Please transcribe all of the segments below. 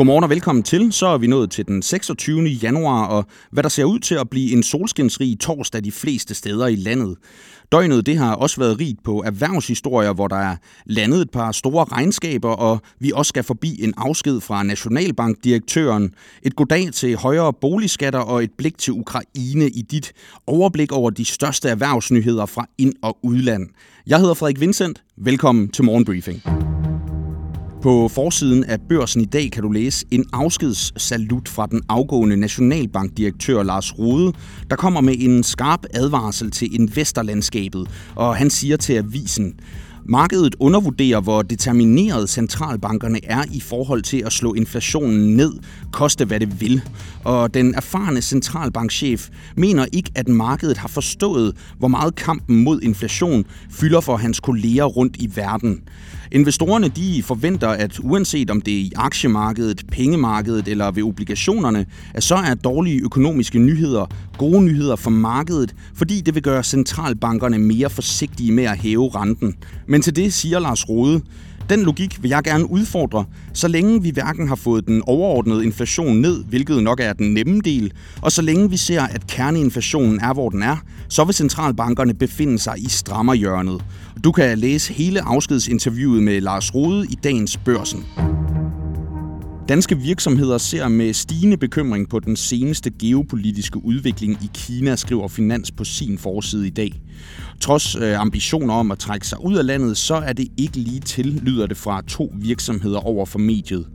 Godmorgen og velkommen til. Så er vi nået til den 26. januar, og hvad der ser ud til at blive en solskinsrig torsdag de fleste steder i landet. Døgnet det har også været rigt på erhvervshistorier, hvor der er landet et par store regnskaber, og vi også skal forbi en afsked fra Nationalbankdirektøren, et goddag til højere boligskatter og et blik til Ukraine i dit overblik over de største erhvervsnyheder fra ind- og udland. Jeg hedder Frederik Vincent. Velkommen til Morgenbriefing. På forsiden af børsen i dag kan du læse en afskedssalut fra den afgående Nationalbankdirektør Lars Rode, der kommer med en skarp advarsel til investorlandskabet, og han siger til avisen, Markedet undervurderer, hvor determineret centralbankerne er i forhold til at slå inflationen ned, koste hvad det vil. Og den erfarne centralbankchef mener ikke, at markedet har forstået, hvor meget kampen mod inflation fylder for hans kolleger rundt i verden. Investorerne de forventer, at uanset om det er i aktiemarkedet, pengemarkedet eller ved obligationerne, at så er dårlige økonomiske nyheder gode nyheder for markedet, fordi det vil gøre centralbankerne mere forsigtige med at hæve renten. Men til det siger Lars Rode, den logik vil jeg gerne udfordre, så længe vi hverken har fået den overordnede inflation ned, hvilket nok er den nemme del, og så længe vi ser, at kerneinflationen er, hvor den er, så vil centralbankerne befinde sig i strammerhjørnet. Du kan læse hele afskedsinterviewet med Lars Rode i dagens børsen. Danske virksomheder ser med stigende bekymring på den seneste geopolitiske udvikling i Kina, skriver Finans på sin forside i dag. Trods øh, ambitioner om at trække sig ud af landet, så er det ikke lige til, lyder det fra to virksomheder over for mediet.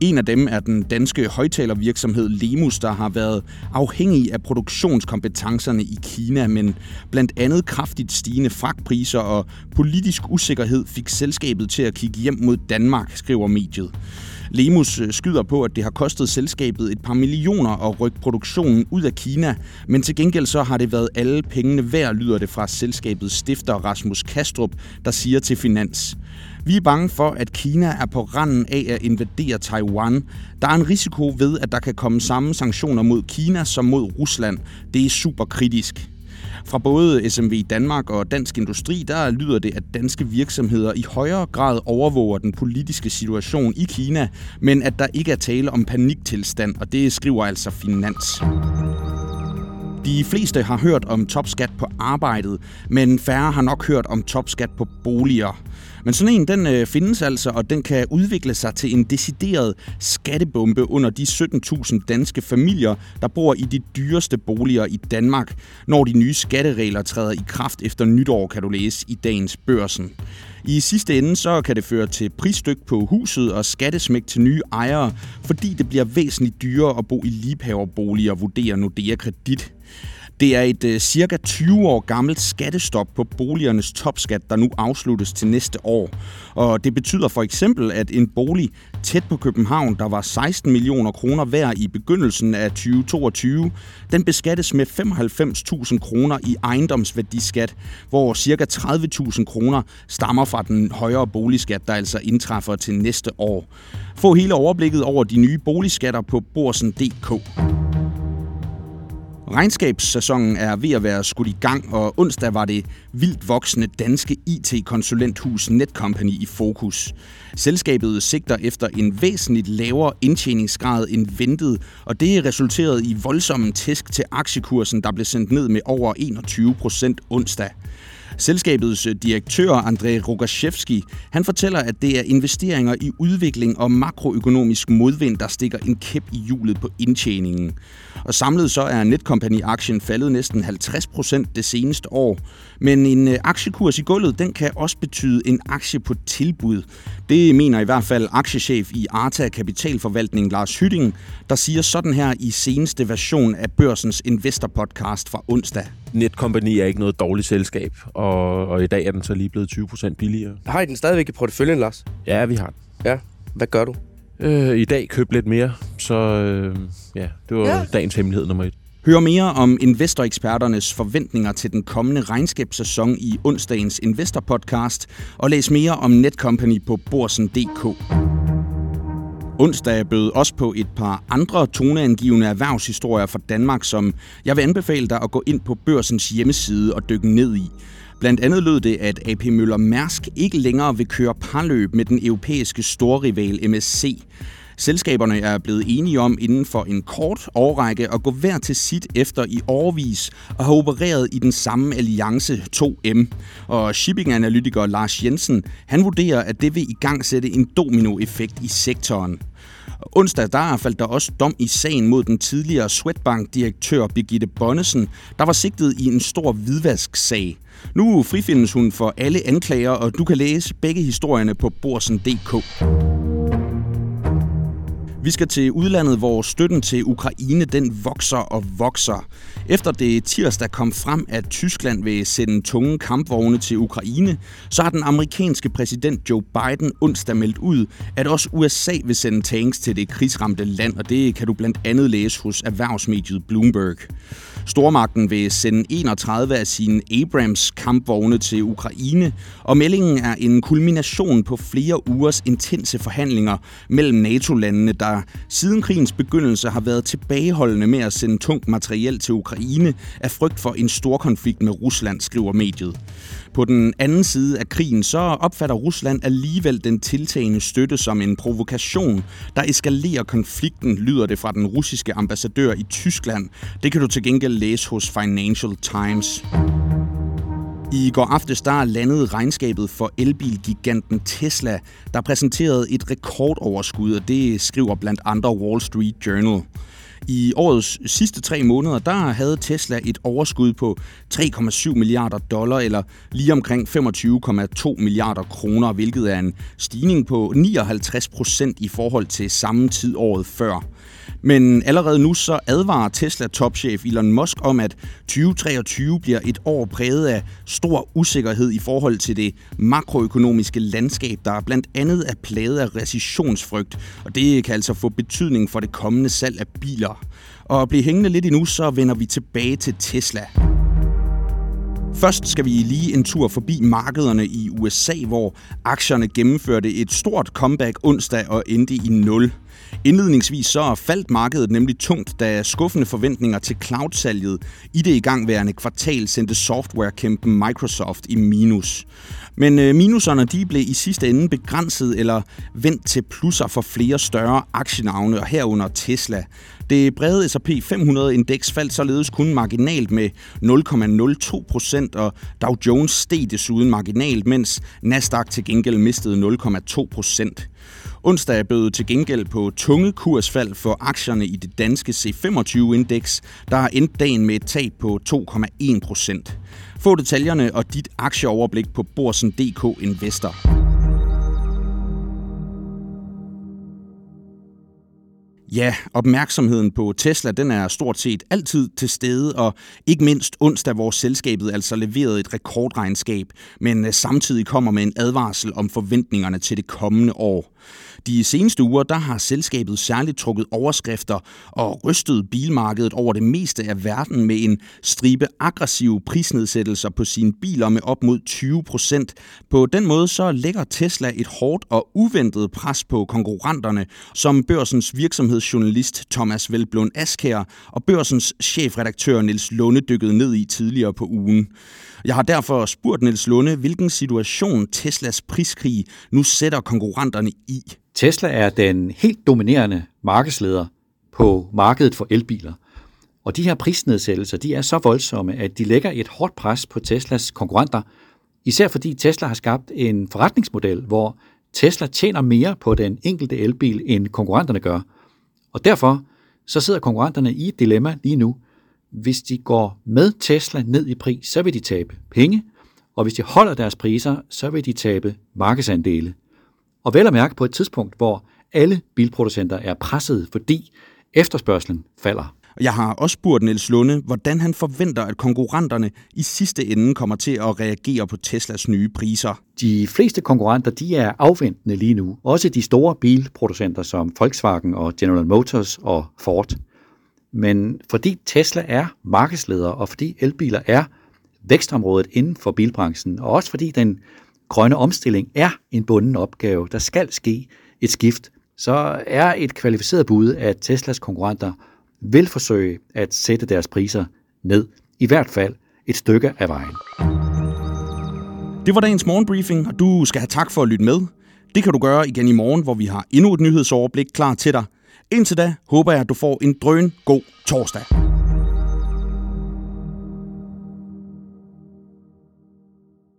En af dem er den danske højtalervirksomhed Lemus, der har været afhængig af produktionskompetencerne i Kina, men blandt andet kraftigt stigende fragtpriser og politisk usikkerhed fik selskabet til at kigge hjem mod Danmark, skriver mediet. Lemus øh, skyder på, at det har kostet selskabet et par millioner at rykke produktionen ud af Kina, men til gengæld så har det været alle pengene værd, lyder det fra selskabets stifter Rasmus Kastrup, der siger til Finans. Vi er bange for, at Kina er på randen af at invadere Taiwan. Der er en risiko ved, at der kan komme samme sanktioner mod Kina som mod Rusland. Det er super kritisk. Fra både SMV Danmark og Dansk Industri, der lyder det, at danske virksomheder i højere grad overvåger den politiske situation i Kina, men at der ikke er tale om paniktilstand, og det skriver altså Finans. De fleste har hørt om topskat på arbejdet, men færre har nok hørt om topskat på boliger. Men sådan en, den øh, findes altså, og den kan udvikle sig til en decideret skattebombe under de 17.000 danske familier, der bor i de dyreste boliger i Danmark, når de nye skatteregler træder i kraft efter nytår, kan du læse i dagens børsen. I sidste ende så kan det føre til prisstyk på huset og skattesmæk til nye ejere, fordi det bliver væsentligt dyrere at bo i liebhaverboliger, vurderer Nordea Kredit. Det er et øh, cirka 20 år gammelt skattestop på boligernes topskat, der nu afsluttes til næste år. Og det betyder for eksempel, at en bolig tæt på København, der var 16 millioner kroner værd i begyndelsen af 2022, den beskattes med 95.000 kroner i ejendomsværdiskat, hvor cirka 30.000 kroner stammer fra den højere boligskat, der altså indtræffer til næste år. Få hele overblikket over de nye boligskatter på borsen.dk. Regnskabssæsonen er ved at være skudt i gang, og onsdag var det vildt voksende danske IT-konsulenthus Netcompany i fokus. Selskabet sigter efter en væsentligt lavere indtjeningsgrad end ventet, og det resulterede i voldsomme tæsk til aktiekursen, der blev sendt ned med over 21 procent onsdag. Selskabets øh, direktør, André Rogaszewski, han fortæller, at det er investeringer i udvikling og makroøkonomisk modvind, der stikker en kæp i hjulet på indtjeningen. Og samlet så er Netcompany-aktien faldet næsten 50 procent det seneste år. Men en øh, aktiekurs i gulvet, den kan også betyde en aktie på tilbud. Det mener i hvert fald aktiechef i Arta Kapitalforvaltning Lars Hytting, der siger sådan her i seneste version af Børsens Investor Podcast fra onsdag. Netcompany er ikke noget dårligt selskab, og, og i dag er den så lige blevet 20% billigere. Har I den stadigvæk i porteføljen, Lars? Ja, vi har den. Ja. Hvad gør du? Øh, I dag køb lidt mere, så øh, ja, det var ja. dagens hemmelighed nummer et. Hør mere om investoreksperternes forventninger til den kommende regnskabssæson i onsdagens Investor Podcast, og læs mere om Netcompany på borsen.dk. Onsdag bød også på et par andre toneangivende erhvervshistorier fra Danmark, som jeg vil anbefale dig at gå ind på børsens hjemmeside og dykke ned i. Blandt andet lød det, at AP Møller Mærsk ikke længere vil køre parløb med den europæiske storrival MSC. Selskaberne er blevet enige om inden for en kort årrække at gå hver til sit efter i årvis og har opereret i den samme alliance 2M. Og shippinganalytiker Lars Jensen, han vurderer, at det vil i gang sætte en dominoeffekt i sektoren. Onsdag der faldt der også dom i sagen mod den tidligere Swedbank-direktør Birgitte Bonnesen, der var sigtet i en stor hvidvask-sag. Nu frifindes hun for alle anklager, og du kan læse begge historierne på borsen.dk. Vi skal til udlandet, hvor støtten til Ukraine den vokser og vokser. Efter det tirsdag kom frem, at Tyskland vil sende tunge kampvogne til Ukraine, så har den amerikanske præsident Joe Biden onsdag meldt ud, at også USA vil sende tanks til det krigsramte land, og det kan du blandt andet læse hos erhvervsmediet Bloomberg. Stormagten vil sende 31 af sine Abrams kampvogne til Ukraine, og meldingen er en kulmination på flere ugers intense forhandlinger mellem NATO-landene, der siden krigens begyndelse har været tilbageholdende med at sende tungt materiel til Ukraine af frygt for en stor konflikt med Rusland, skriver mediet. På den anden side af krigen så opfatter Rusland alligevel den tiltagende støtte som en provokation, der eskalerer konflikten, lyder det fra den russiske ambassadør i Tyskland. Det kan du til gengæld læse hos Financial Times. I går aftes der landede regnskabet for elbilgiganten Tesla, der præsenterede et rekordoverskud, og det skriver blandt andre Wall Street Journal. I årets sidste tre måneder, der havde Tesla et overskud på 3,7 milliarder dollar, eller lige omkring 25,2 milliarder kroner, hvilket er en stigning på 59 procent i forhold til samme tid året før. Men allerede nu så advarer Tesla-topchef Elon Musk om, at 2023 bliver et år præget af stor usikkerhed i forhold til det makroøkonomiske landskab, der blandt andet er plaget af recessionsfrygt, og det kan altså få betydning for det kommende salg af biler. Og at blive hængende lidt endnu, så vender vi tilbage til Tesla. Først skal vi lige en tur forbi markederne i USA, hvor aktierne gennemførte et stort comeback onsdag og endte i 0. Indledningsvis så faldt markedet nemlig tungt, da skuffende forventninger til cloud-salget i det igangværende kvartal sendte softwarekæmpen Microsoft i minus. Men øh, minuserne de blev i sidste ende begrænset eller vendt til plusser for flere større aktienavne, og herunder Tesla. Det brede S&P 500-indeks faldt således kun marginalt med 0,02 procent, og Dow Jones steg desuden marginalt, mens Nasdaq til gengæld mistede 0,2 procent. Onsdag bød til gengæld på tunge kursfald for aktierne i det danske C25-indeks, der har endt dagen med et tab på 2,1 procent. Få detaljerne og dit aktieoverblik på Borsen.dk Investor. Ja, opmærksomheden på Tesla den er stort set altid til stede, og ikke mindst onsdag, hvor selskabet altså leverede et rekordregnskab, men øh, samtidig kommer med en advarsel om forventningerne til det kommende år. De seneste uger der har selskabet særligt trukket overskrifter og rystet bilmarkedet over det meste af verden med en stribe aggressive prisnedsættelser på sine biler med op mod 20 procent. På den måde så lægger Tesla et hårdt og uventet pres på konkurrenterne, som børsens virksomhed virksomhedsjournalist Thomas Velblom Askær og børsens chefredaktør Niels Lunde dykkede ned i tidligere på ugen. Jeg har derfor spurgt Niels Lunde, hvilken situation Teslas priskrig nu sætter konkurrenterne i. Tesla er den helt dominerende markedsleder på markedet for elbiler. Og de her prisnedsættelser, de er så voldsomme, at de lægger et hårdt pres på Teslas konkurrenter, især fordi Tesla har skabt en forretningsmodel, hvor Tesla tjener mere på den enkelte elbil, end konkurrenterne gør. Og derfor så sidder konkurrenterne i et dilemma lige nu. Hvis de går med Tesla ned i pris, så vil de tabe penge, og hvis de holder deres priser, så vil de tabe markedsandele. Og vel at mærke på et tidspunkt, hvor alle bilproducenter er presset, fordi efterspørgselen falder. Jeg har også spurgt Niels Lunde, hvordan han forventer, at konkurrenterne i sidste ende kommer til at reagere på Teslas nye priser. De fleste konkurrenter de er afventende lige nu. Også de store bilproducenter som Volkswagen og General Motors og Ford. Men fordi Tesla er markedsleder, og fordi elbiler er vækstområdet inden for bilbranchen, og også fordi den grønne omstilling er en bunden opgave, der skal ske et skift, så er et kvalificeret bud, at Teslas konkurrenter vil forsøge at sætte deres priser ned, i hvert fald et stykke af vejen. Det var dagens morgenbriefing, og du skal have tak for at lytte med. Det kan du gøre igen i morgen, hvor vi har endnu et nyhedsoverblik klar til dig. Indtil da håber jeg, at du får en drøn god torsdag.